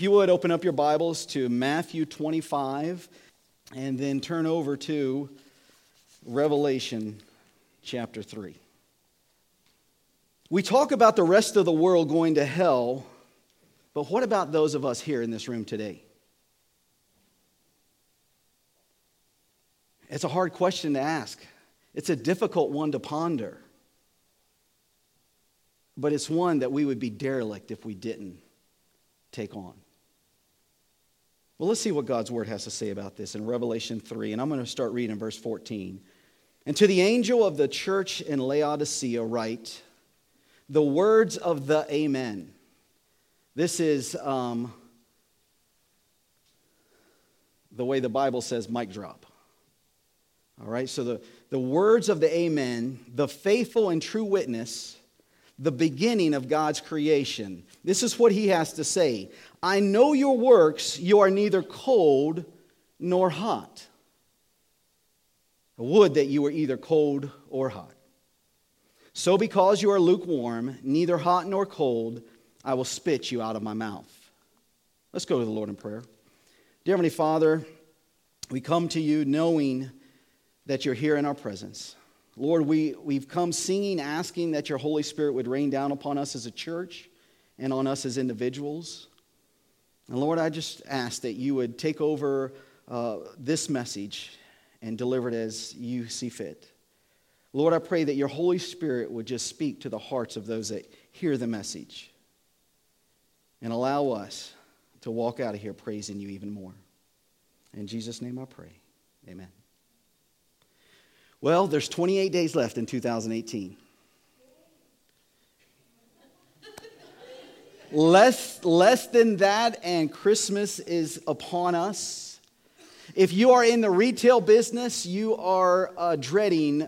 If you would open up your Bibles to Matthew 25 and then turn over to Revelation chapter 3. We talk about the rest of the world going to hell, but what about those of us here in this room today? It's a hard question to ask. It's a difficult one to ponder. But it's one that we would be derelict if we didn't take on. Well, let's see what God's word has to say about this in Revelation 3, and I'm going to start reading verse 14. And to the angel of the church in Laodicea, write the words of the Amen. This is um, the way the Bible says mic drop. All right, so the, the words of the Amen, the faithful and true witness the beginning of God's creation. This is what he has to say I know your works, you are neither cold nor hot. I would that you were either cold or hot. So, because you are lukewarm, neither hot nor cold, I will spit you out of my mouth. Let's go to the Lord in prayer. Dear Heavenly Father, we come to you knowing that you're here in our presence. Lord, we, we've come singing, asking that your Holy Spirit would rain down upon us as a church and on us as individuals. And Lord, I just ask that you would take over uh, this message and deliver it as you see fit. Lord, I pray that your Holy Spirit would just speak to the hearts of those that hear the message and allow us to walk out of here praising you even more. In Jesus' name I pray. Amen. Well, there's 28 days left in 2018. less, less than that, and Christmas is upon us. If you are in the retail business, you are uh, dreading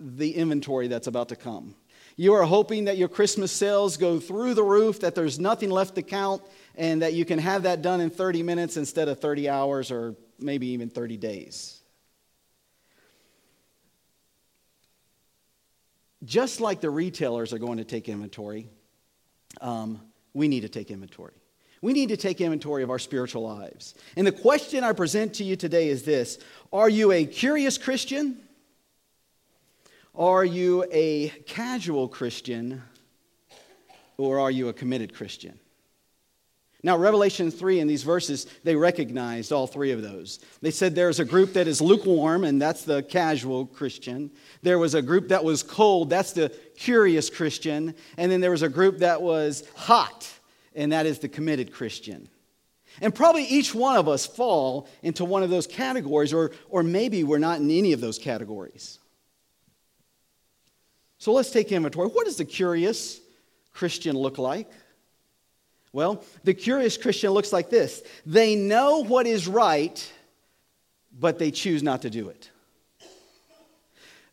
the inventory that's about to come. You are hoping that your Christmas sales go through the roof, that there's nothing left to count, and that you can have that done in 30 minutes instead of 30 hours or maybe even 30 days. Just like the retailers are going to take inventory, um, we need to take inventory. We need to take inventory of our spiritual lives. And the question I present to you today is this Are you a curious Christian? Are you a casual Christian? Or are you a committed Christian? Now, Revelation 3 in these verses, they recognized all three of those. They said there's a group that is lukewarm, and that's the casual Christian. There was a group that was cold, that's the curious Christian. And then there was a group that was hot, and that is the committed Christian. And probably each one of us fall into one of those categories, or, or maybe we're not in any of those categories. So let's take inventory. What does the curious Christian look like? Well, the curious Christian looks like this they know what is right, but they choose not to do it.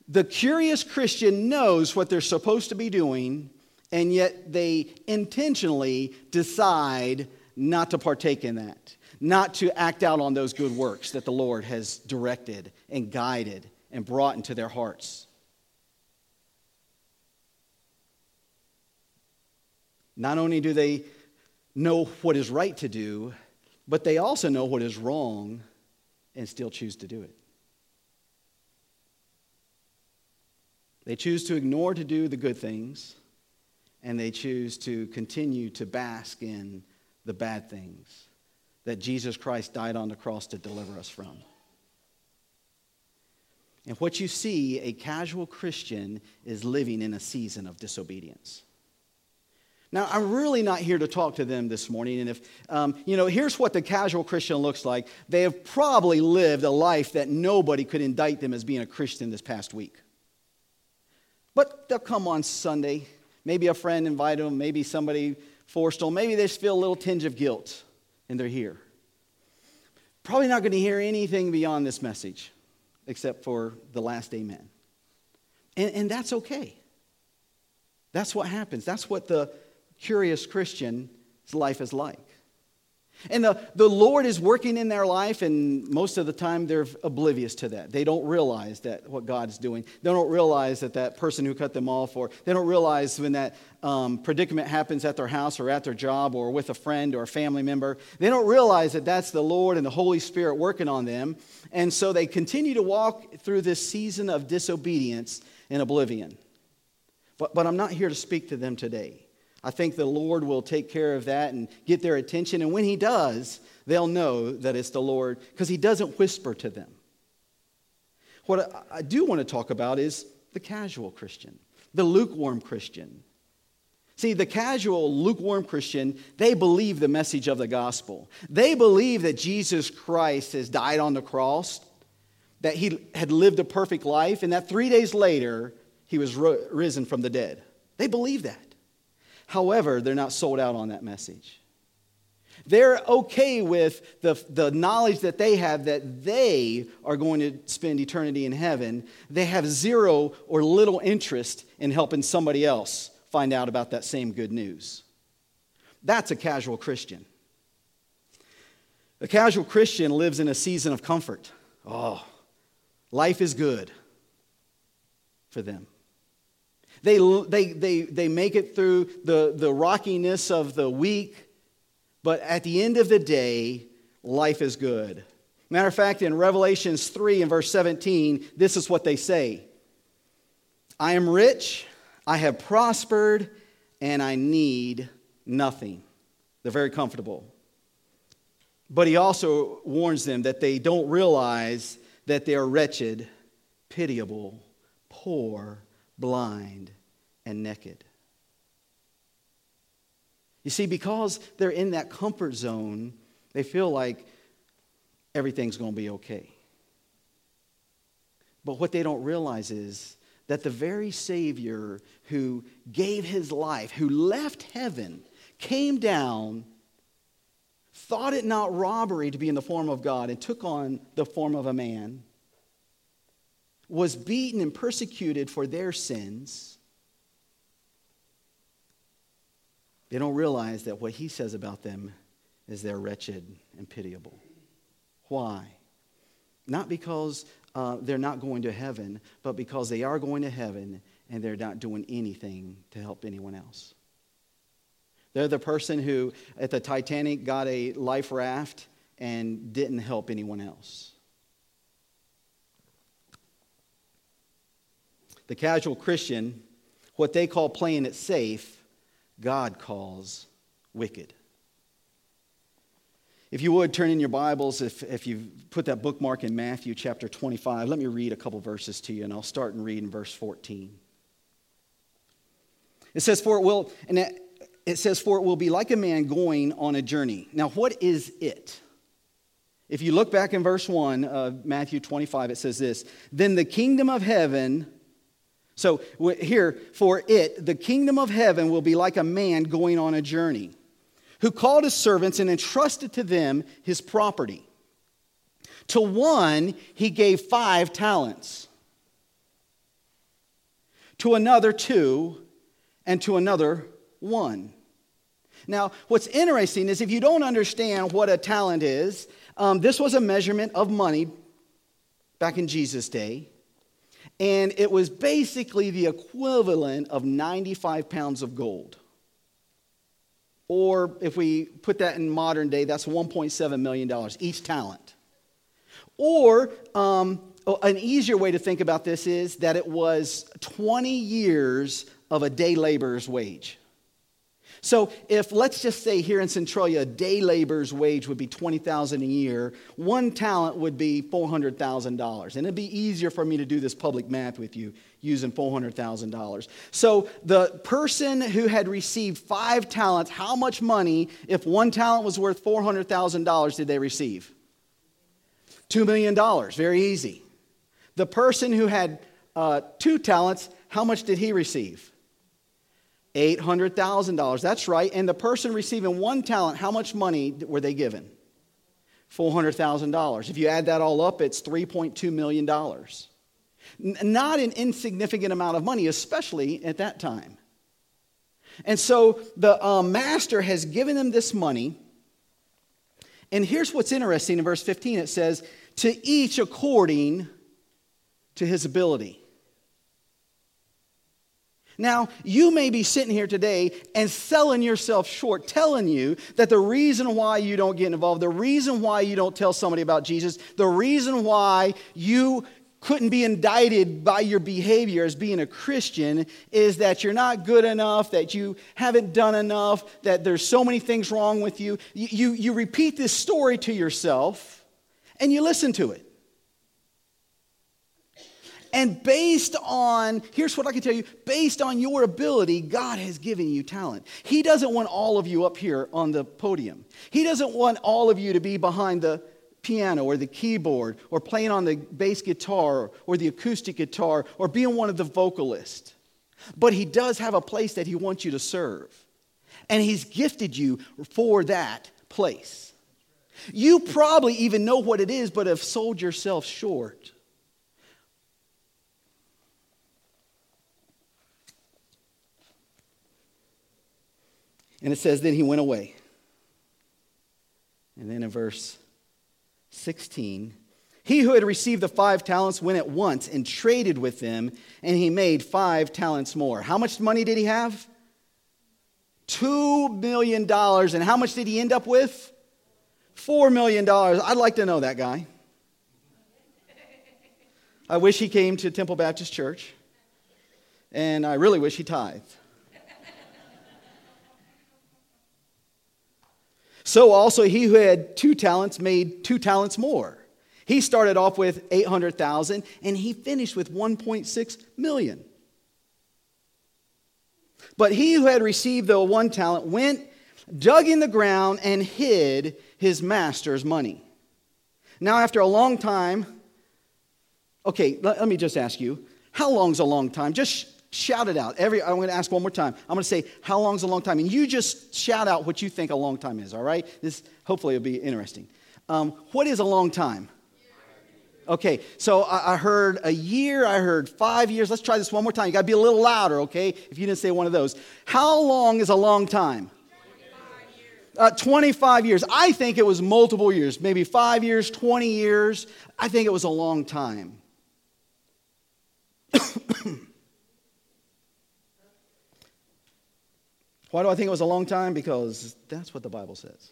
The curious Christian knows what they're supposed to be doing, and yet they intentionally decide not to partake in that, not to act out on those good works that the Lord has directed and guided and brought into their hearts. Not only do they know what is right to do, but they also know what is wrong and still choose to do it. They choose to ignore to do the good things, and they choose to continue to bask in the bad things that Jesus Christ died on the cross to deliver us from. And what you see, a casual Christian is living in a season of disobedience. Now, I'm really not here to talk to them this morning. And if, um, you know, here's what the casual Christian looks like. They have probably lived a life that nobody could indict them as being a Christian this past week. But they'll come on Sunday. Maybe a friend invited them, maybe somebody forced them, maybe they just feel a little tinge of guilt and they're here. Probably not going to hear anything beyond this message except for the last amen. And, and that's okay. That's what happens. That's what the curious Christian's life is like. And the, the Lord is working in their life, and most of the time they're oblivious to that. They don't realize that what God is doing. They don't realize that that person who cut them off, or they don't realize when that um, predicament happens at their house or at their job or with a friend or a family member. They don't realize that that's the Lord and the Holy Spirit working on them. And so they continue to walk through this season of disobedience and oblivion. But, but I'm not here to speak to them today. I think the Lord will take care of that and get their attention. And when He does, they'll know that it's the Lord because He doesn't whisper to them. What I do want to talk about is the casual Christian, the lukewarm Christian. See, the casual, lukewarm Christian, they believe the message of the gospel. They believe that Jesus Christ has died on the cross, that he had lived a perfect life, and that three days later, he was risen from the dead. They believe that. However, they're not sold out on that message. They're okay with the, the knowledge that they have that they are going to spend eternity in heaven. They have zero or little interest in helping somebody else find out about that same good news. That's a casual Christian. A casual Christian lives in a season of comfort. Oh, life is good for them. They, they, they, they make it through the, the rockiness of the week, but at the end of the day, life is good. Matter of fact, in Revelations 3 and verse 17, this is what they say I am rich, I have prospered, and I need nothing. They're very comfortable. But he also warns them that they don't realize that they are wretched, pitiable, poor, blind, and naked. You see, because they're in that comfort zone, they feel like everything's going to be okay. But what they don't realize is that the very Savior who gave his life, who left heaven, came down, thought it not robbery to be in the form of God, and took on the form of a man was beaten and persecuted for their sins, they don't realize that what he says about them is they're wretched and pitiable. Why? Not because uh, they're not going to heaven, but because they are going to heaven and they're not doing anything to help anyone else. They're the person who, at the Titanic, got a life raft and didn't help anyone else. The casual Christian, what they call playing it safe, God calls wicked. If you would turn in your Bibles, if, if you put that bookmark in Matthew chapter 25, let me read a couple verses to you, and I'll start and read in verse 14. It says, For it will, and it says, For it will be like a man going on a journey. Now, what is it? If you look back in verse 1 of Matthew 25, it says this Then the kingdom of heaven so here, for it, the kingdom of heaven will be like a man going on a journey who called his servants and entrusted to them his property. To one, he gave five talents, to another, two, and to another, one. Now, what's interesting is if you don't understand what a talent is, um, this was a measurement of money back in Jesus' day. And it was basically the equivalent of 95 pounds of gold. Or if we put that in modern day, that's $1.7 million each talent. Or um, an easier way to think about this is that it was 20 years of a day laborer's wage. So if let's just say here in Centralia, a day laborer's wage would be 20,000 a year, one talent would be $400,000. And it'd be easier for me to do this public math with you using $400,000. So the person who had received 5 talents, how much money if one talent was worth $400,000 did they receive? $2 million, very easy. The person who had uh, two talents, how much did he receive? $800,000. That's right. And the person receiving one talent, how much money were they given? $400,000. If you add that all up, it's $3.2 million. Not an insignificant amount of money, especially at that time. And so the uh, master has given them this money. And here's what's interesting in verse 15 it says, to each according to his ability. Now, you may be sitting here today and selling yourself short, telling you that the reason why you don't get involved, the reason why you don't tell somebody about Jesus, the reason why you couldn't be indicted by your behavior as being a Christian is that you're not good enough, that you haven't done enough, that there's so many things wrong with you. You, you, you repeat this story to yourself and you listen to it. And based on, here's what I can tell you based on your ability, God has given you talent. He doesn't want all of you up here on the podium, He doesn't want all of you to be behind the piano or the keyboard or playing on the bass guitar or the acoustic guitar or being one of the vocalists. But He does have a place that He wants you to serve. And He's gifted you for that place. You probably even know what it is, but have sold yourself short. And it says, Then he went away. And then in verse 16, he who had received the five talents went at once and traded with them, and he made five talents more. How much money did he have? Two million dollars. And how much did he end up with? Four million dollars. I'd like to know that guy. I wish he came to Temple Baptist Church, and I really wish he tithed. So also he who had two talents made two talents more. He started off with 800,000 and he finished with 1.6 million. But he who had received the one talent went, dug in the ground, and hid his master's money. Now, after a long time, okay, let, me just ask you how long's a long time? Just Shout it out. Every, I'm going to ask one more time. I'm going to say, how long is a long time? And you just shout out what you think a long time is, all right? This hopefully will be interesting. Um, what is a long time? Okay, so I, I heard a year, I heard five years. Let's try this one more time. You got to be a little louder, okay, if you didn't say one of those. How long is a long time? 25 years. Uh, 25 years. I think it was multiple years, maybe five years, 20 years. I think it was a long time. Why do I think it was a long time? Because that's what the Bible says.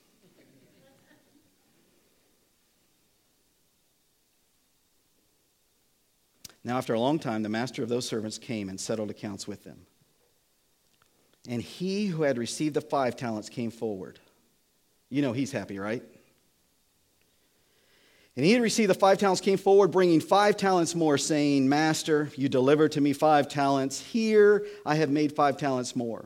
Now, after a long time, the master of those servants came and settled accounts with them. And he who had received the five talents came forward. You know he's happy, right? And he had received the five talents, came forward, bringing five talents more, saying, Master, you delivered to me five talents. Here I have made five talents more.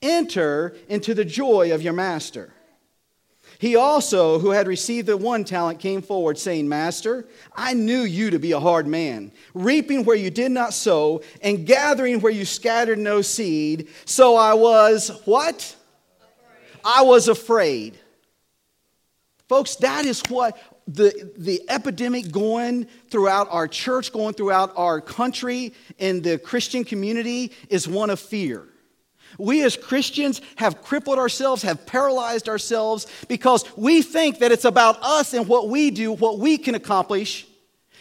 Enter into the joy of your master. He also, who had received the one talent, came forward, saying, Master, I knew you to be a hard man, reaping where you did not sow, and gathering where you scattered no seed. So I was what? Afraid. I was afraid. Folks, that is what the, the epidemic going throughout our church, going throughout our country, in the Christian community is one of fear. We as Christians have crippled ourselves, have paralyzed ourselves because we think that it's about us and what we do, what we can accomplish,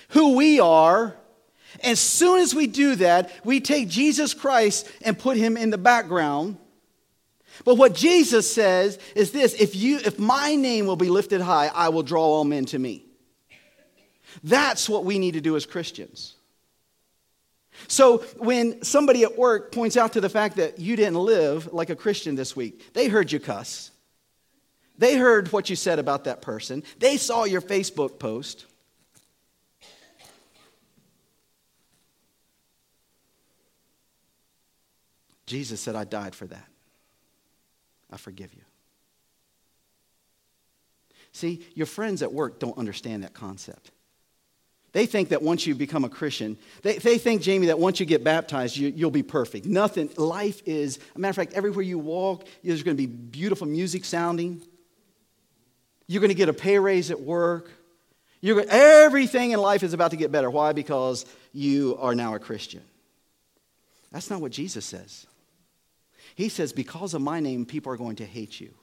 who we are. As soon as we do that, we take Jesus Christ and put him in the background. But what Jesus says is this if, you, if my name will be lifted high, I will draw all men to me. That's what we need to do as Christians. So when somebody at work points out to the fact that you didn't live like a Christian this week, they heard you cuss. They heard what you said about that person. They saw your Facebook post. Jesus said, I died for that. I forgive you. See, your friends at work don't understand that concept. They think that once you become a Christian, they, they think, Jamie, that once you get baptized, you, will be perfect. Nothing, life is, a matter of fact, everywhere you walk, there's going to be beautiful music sounding. You're going to get a pay raise at work. You're, everything in life is about to get better. Why? Because you are now a Christian. That's not what Jesus says. He says, because of my name, people are going to hate you.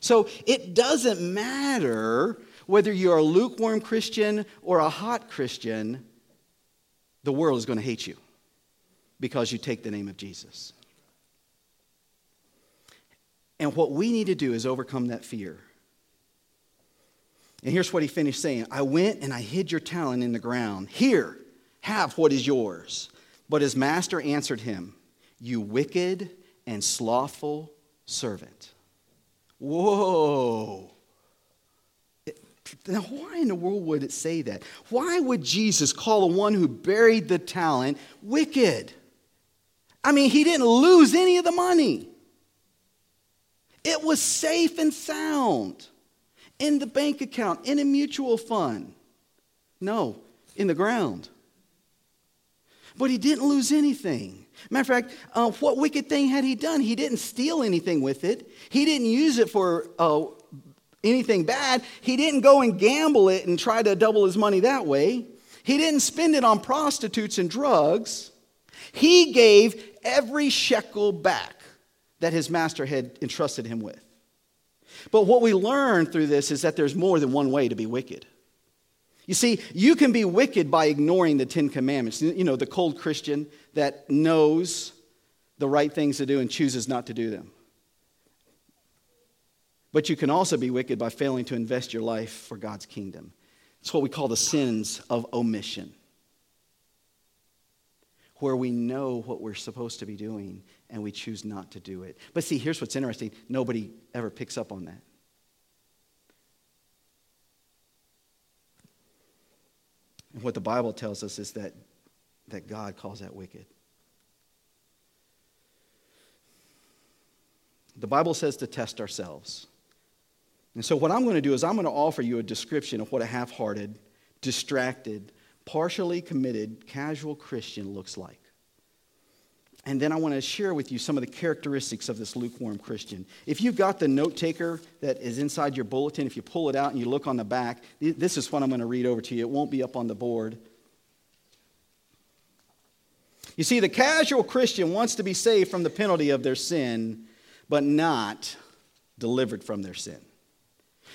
So it doesn't matter whether you're a lukewarm Christian or a hot Christian, the world is going to hate you because you take the name of Jesus. And what we need to do is overcome that fear. And here's what he finished saying I went and I hid your talent in the ground. Here, have what is yours. But his master answered him, You wicked and slothful servant. Whoa. Now, why in the world would it say that? Why would Jesus call the one who buried the talent wicked? I mean, he didn't lose any of the money, it was safe and sound in the bank account, in a mutual fund. No, in the ground. But he didn't lose anything. Matter of fact, uh, what wicked thing had he done? He didn't steal anything with it. He didn't use it for uh, anything bad. He didn't go and gamble it and try to double his money that way. He didn't spend it on prostitutes and drugs. He gave every shekel back that his master had entrusted him with. But what we learn through this is that there's more than one way to be wicked. You see, you can be wicked by ignoring the Ten Commandments. You know, the cold Christian that knows the right things to do and chooses not to do them. But you can also be wicked by failing to invest your life for God's kingdom. It's what we call the sins of omission, where we know what we're supposed to be doing and we choose not to do it. But see, here's what's interesting nobody ever picks up on that. And what the Bible tells us is that, that God calls that wicked. The Bible says to test ourselves. And so, what I'm going to do is, I'm going to offer you a description of what a half hearted, distracted, partially committed, casual Christian looks like. And then I want to share with you some of the characteristics of this lukewarm Christian. If you've got the note taker that is inside your bulletin, if you pull it out and you look on the back, this is what I'm going to read over to you. It won't be up on the board. You see, the casual Christian wants to be saved from the penalty of their sin, but not delivered from their sin.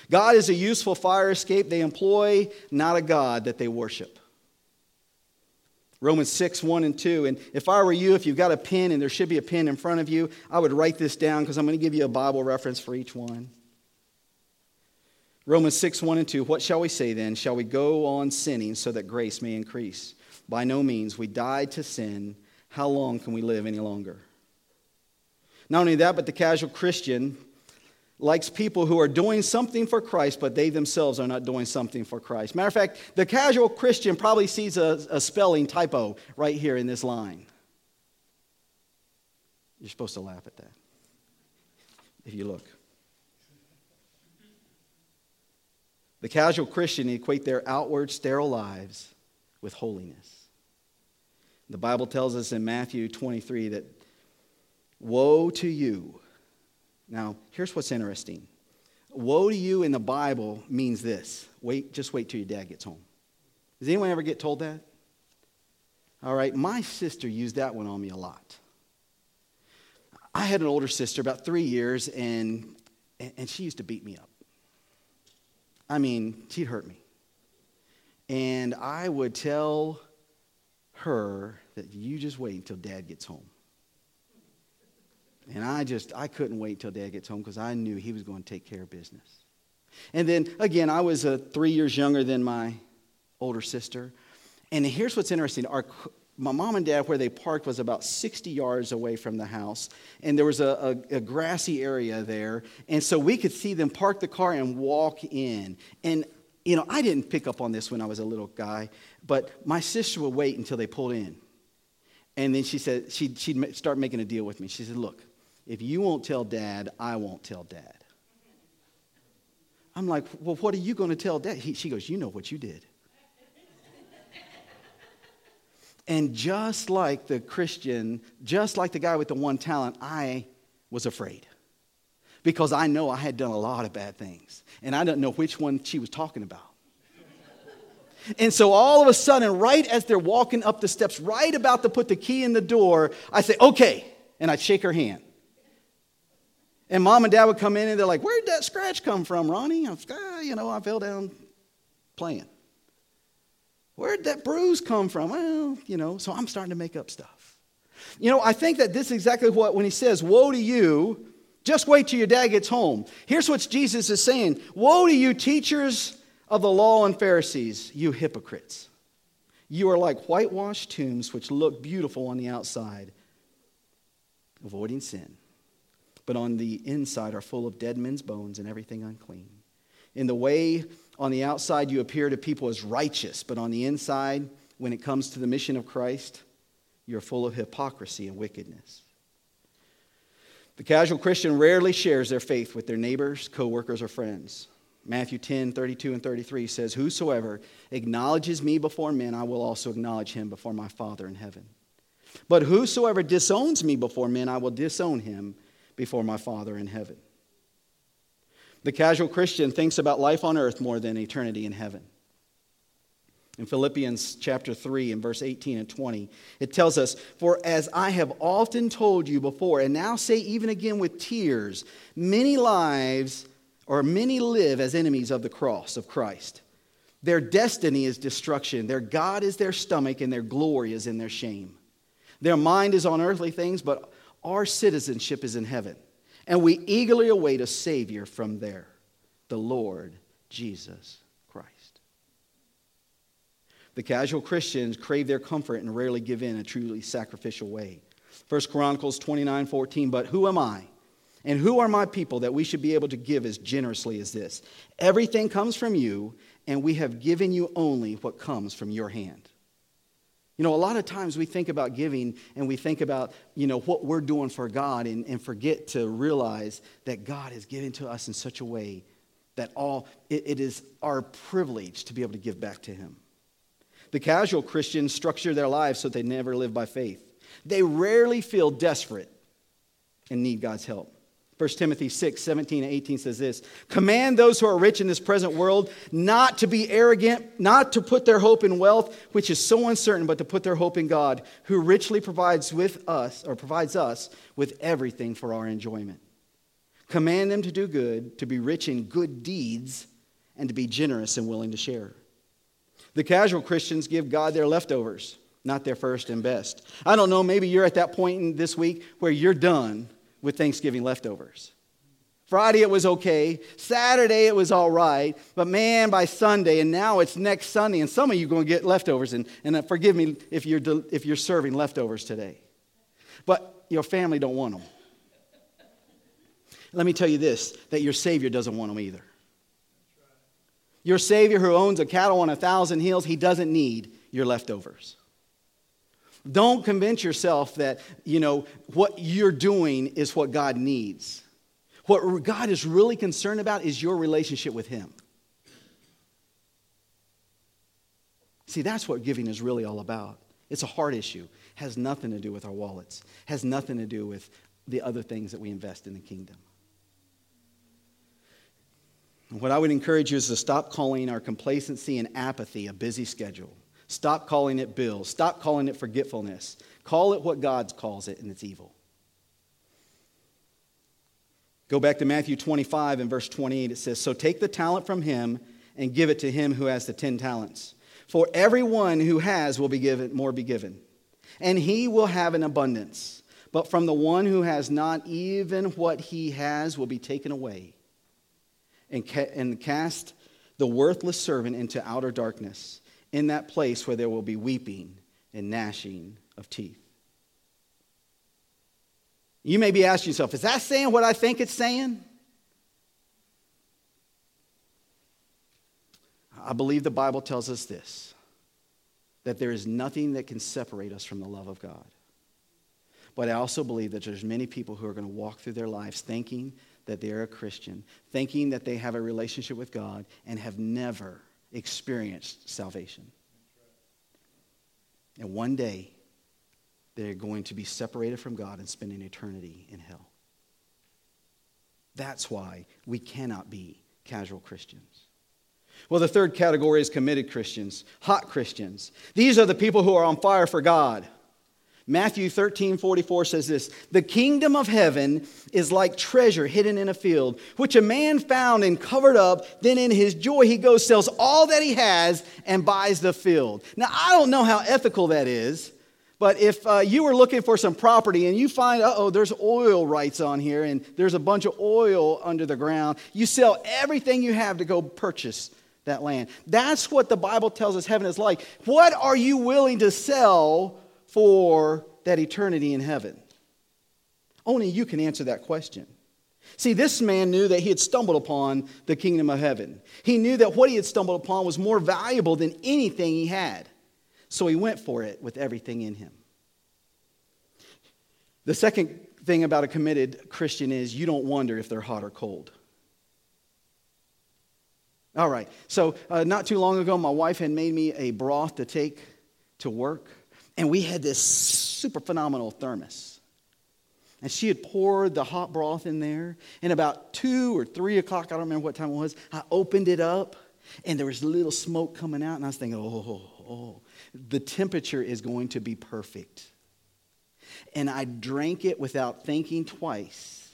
God is a useful fire escape they employ, not a God that they worship. Romans 6, 1 and 2. And if I were you, if you've got a pen, and there should be a pen in front of you, I would write this down because I'm going to give you a Bible reference for each one. Romans 6, 1 and 2. What shall we say then? Shall we go on sinning so that grace may increase? By no means. We died to sin. How long can we live any longer? Not only that, but the casual Christian likes people who are doing something for Christ, but they themselves are not doing something for Christ. Matter of fact, the casual Christian probably sees a, a spelling typo right here in this line. You're supposed to laugh at that if you look. The casual Christian equate their outward sterile lives with holiness. The Bible tells us in Matthew 23 that woe to you now, here's what's interesting. Woe to you in the Bible means this. Wait, just wait till your dad gets home. Does anyone ever get told that? All right, my sister used that one on me a lot. I had an older sister, about three years, and, and she used to beat me up. I mean, she'd hurt me. And I would tell her that you just wait until dad gets home. And I just, I couldn't wait till dad gets home because I knew he was going to take care of business. And then again, I was uh, three years younger than my older sister. And here's what's interesting our, my mom and dad, where they parked, was about 60 yards away from the house. And there was a, a, a, grassy area there. And so we could see them park the car and walk in. And, you know, I didn't pick up on this when I was a little guy, but my sister would wait until they pulled in. And then she said, she'd, she'd start making a deal with me. She said, Look, if you won't tell dad, I won't tell dad. I'm like, Well, what are you going to tell dad? He, she goes, You know what you did. And just like the Christian, just like the guy with the one talent, I was afraid because I know I had done a lot of bad things. And I don't know which one she was talking about. And so all of a sudden, right as they're walking up the steps, right about to put the key in the door, I say, okay. And I'd shake her hand. And mom and dad would come in and they're like, where'd that scratch come from, Ronnie? I was, ah, you know, I fell down playing. Where'd that bruise come from? Well, you know, so I'm starting to make up stuff. You know, I think that this is exactly what, when he says, Woe to you, just wait till your dad gets home. Here's what Jesus is saying Woe to you, teachers of the law and Pharisees, you hypocrites. You are like whitewashed tombs which look beautiful on the outside, avoiding sin, but on the inside are full of dead men's bones and everything unclean. In the way on the outside, you appear to people as righteous, but on the inside, when it comes to the mission of Christ, you're full of hypocrisy and wickedness. The casual Christian rarely shares their faith with their neighbors, coworkers, or friends. Matthew 10, 32 and 33 says, Whosoever acknowledges me before men, I will also acknowledge him before my Father in heaven. But whosoever disowns me before men, I will disown him before my Father in heaven. The casual Christian thinks about life on earth more than eternity in heaven. In Philippians chapter 3 and verse 18 and 20, it tells us, For as I have often told you before, and now say even again with tears, many lives or many live as enemies of the cross of Christ. Their destiny is destruction, their God is their stomach, and their glory is in their shame. Their mind is on earthly things, but our citizenship is in heaven and we eagerly await a Savior from there, the Lord Jesus Christ. The casual Christians crave their comfort and rarely give in a truly sacrificial way. 1 Chronicles 29 14, but who am I? And who are my people that we should be able to give as generously as this? Everything comes from you, and we have given you only what comes from your hand. You know, a lot of times we think about giving and we think about, you know, what we're doing for God and, and forget to realize that God is giving to us in such a way that all it, it is our privilege to be able to give back to Him. The casual Christians structure their lives so they never live by faith. They rarely feel desperate and need God's help. 1 Timothy 6, 17 and 18 says this Command those who are rich in this present world not to be arrogant, not to put their hope in wealth, which is so uncertain, but to put their hope in God, who richly provides with us, or provides us with everything for our enjoyment. Command them to do good, to be rich in good deeds, and to be generous and willing to share. The casual Christians give God their leftovers, not their first and best. I don't know, maybe you're at that point in this week where you're done with Thanksgiving leftovers. Friday it was okay. Saturday it was all right. But man, by Sunday, and now it's next Sunday, and some of you are going to get leftovers. And, and uh, forgive me if you're, if you're serving leftovers today. But your family don't want them. Let me tell you this that your Savior doesn't want them either. Your Savior who owns a cattle on a thousand hills, he doesn't need your leftovers. Don't convince yourself that, you know, what you're doing is what God needs. What God is really concerned about is your relationship with Him. See, that's what giving is really all about. It's a heart issue. Has nothing to do with our wallets. Has nothing to do with the other things that we invest in the kingdom. What I would encourage you is to stop calling our complacency and apathy a busy schedule. Stop calling it bills. Stop calling it forgetfulness. Call it what God calls it, and it's evil. Go back to Matthew 25 and verse 28. It says, So take the talent from him and give it to him who has the ten talents. For everyone who has will be given, more be given, and he will have an abundance. But from the one who has not, even what he has will be taken away. And, ca- and cast the worthless servant into outer darkness in that place where there will be weeping and gnashing of teeth. You may be asking yourself, is that saying what I think it's saying? I believe the Bible tells us this that there is nothing that can separate us from the love of God. But I also believe that there's many people who are going to walk through their lives thinking that they're a Christian, thinking that they have a relationship with God, and have never experienced salvation. And one day, they're going to be separated from God and spend an eternity in hell. That's why we cannot be casual Christians. Well, the third category is committed Christians, hot Christians. These are the people who are on fire for God. Matthew 13, 44 says this The kingdom of heaven is like treasure hidden in a field, which a man found and covered up. Then in his joy, he goes, sells all that he has, and buys the field. Now, I don't know how ethical that is, but if uh, you were looking for some property and you find, uh oh, there's oil rights on here and there's a bunch of oil under the ground, you sell everything you have to go purchase that land. That's what the Bible tells us heaven is like. What are you willing to sell for that eternity in heaven? Only you can answer that question. See, this man knew that he had stumbled upon the kingdom of heaven. He knew that what he had stumbled upon was more valuable than anything he had. So he went for it with everything in him. The second thing about a committed Christian is you don't wonder if they're hot or cold. All right. So, uh, not too long ago, my wife had made me a broth to take to work, and we had this super phenomenal thermos. And she had poured the hot broth in there, and about two or three o'clock, I don't remember what time it was, I opened it up, and there was a little smoke coming out, and I was thinking, oh, oh, oh, the temperature is going to be perfect. And I drank it without thinking twice,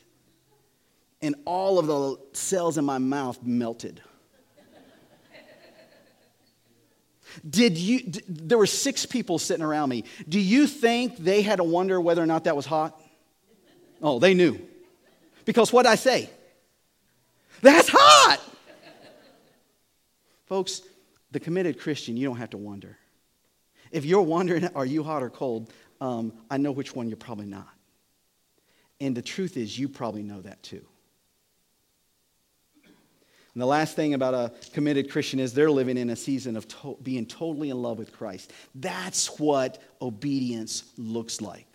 and all of the cells in my mouth melted. Did you, d- there were six people sitting around me. Do you think they had to wonder whether or not that was hot? Oh, they knew. Because what I say? That's hot! Folks, the committed Christian, you don't have to wonder. If you're wondering, are you hot or cold? Um, I know which one you're probably not. And the truth is, you probably know that too. And the last thing about a committed Christian is they're living in a season of to- being totally in love with Christ. That's what obedience looks like.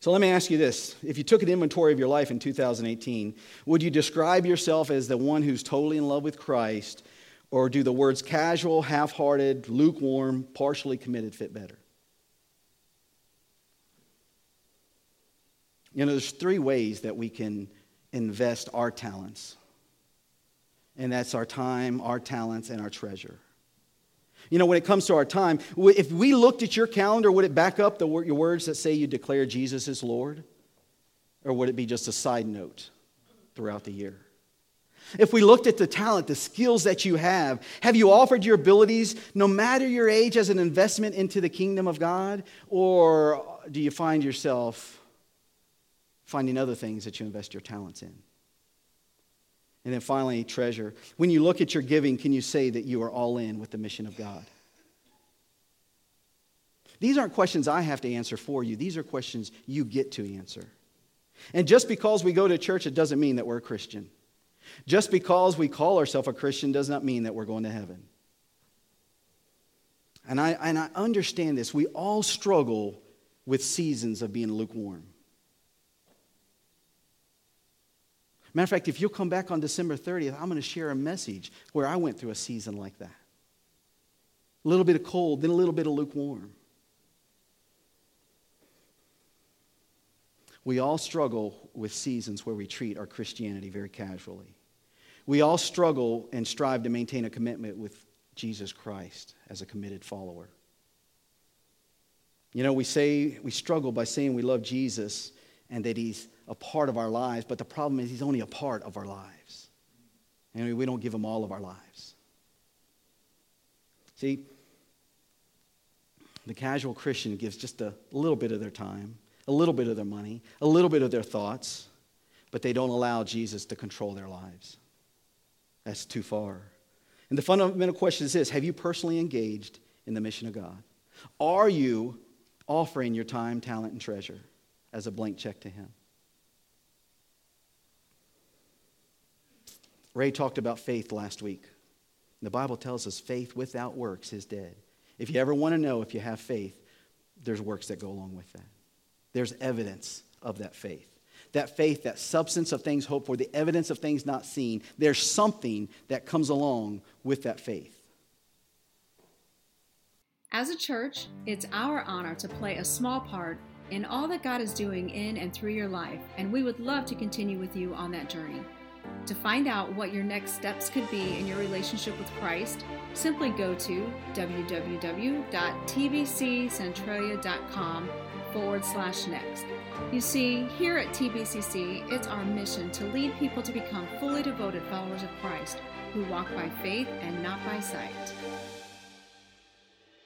So let me ask you this. If you took an inventory of your life in 2018, would you describe yourself as the one who's totally in love with Christ, or do the words casual, half hearted, lukewarm, partially committed fit better? You know, there's three ways that we can invest our talents. And that's our time, our talents, and our treasure. You know, when it comes to our time, if we looked at your calendar, would it back up the, your words that say you declare Jesus as Lord? Or would it be just a side note throughout the year? If we looked at the talent, the skills that you have, have you offered your abilities, no matter your age, as an investment into the kingdom of God? Or do you find yourself finding other things that you invest your talents in. And then finally, treasure. When you look at your giving, can you say that you are all in with the mission of God? These aren't questions I have to answer for you, these are questions you get to answer. And just because we go to church, it doesn't mean that we're a Christian. Just because we call ourselves a Christian does not mean that we're going to heaven. And I, and I understand this. We all struggle with seasons of being lukewarm. Matter of fact, if you'll come back on December 30th, I'm going to share a message where I went through a season like that. A little bit of cold, then a little bit of lukewarm. We all struggle with seasons where we treat our Christianity very casually. We all struggle and strive to maintain a commitment with Jesus Christ as a committed follower. You know, we say we struggle by saying we love Jesus and that he's a part of our lives, but the problem is he's only a part of our lives. And we don't give him all of our lives. See, the casual Christian gives just a little bit of their time, a little bit of their money, a little bit of their thoughts, but they don't allow Jesus to control their lives. That's too far. And the fundamental question is this Have you personally engaged in the mission of God? Are you offering your time, talent, and treasure as a blank check to Him? Ray talked about faith last week. The Bible tells us faith without works is dead. If you ever want to know if you have faith, there's works that go along with that. There's evidence of that faith. That faith, that substance of things hoped for, the evidence of things not seen, there's something that comes along with that faith. As a church, it's our honor to play a small part in all that God is doing in and through your life, and we would love to continue with you on that journey. To find out what your next steps could be in your relationship with Christ, simply go to www.tbccentralia.com forward slash next. You see, here at TBCC, it's our mission to lead people to become fully devoted followers of Christ who walk by faith and not by sight.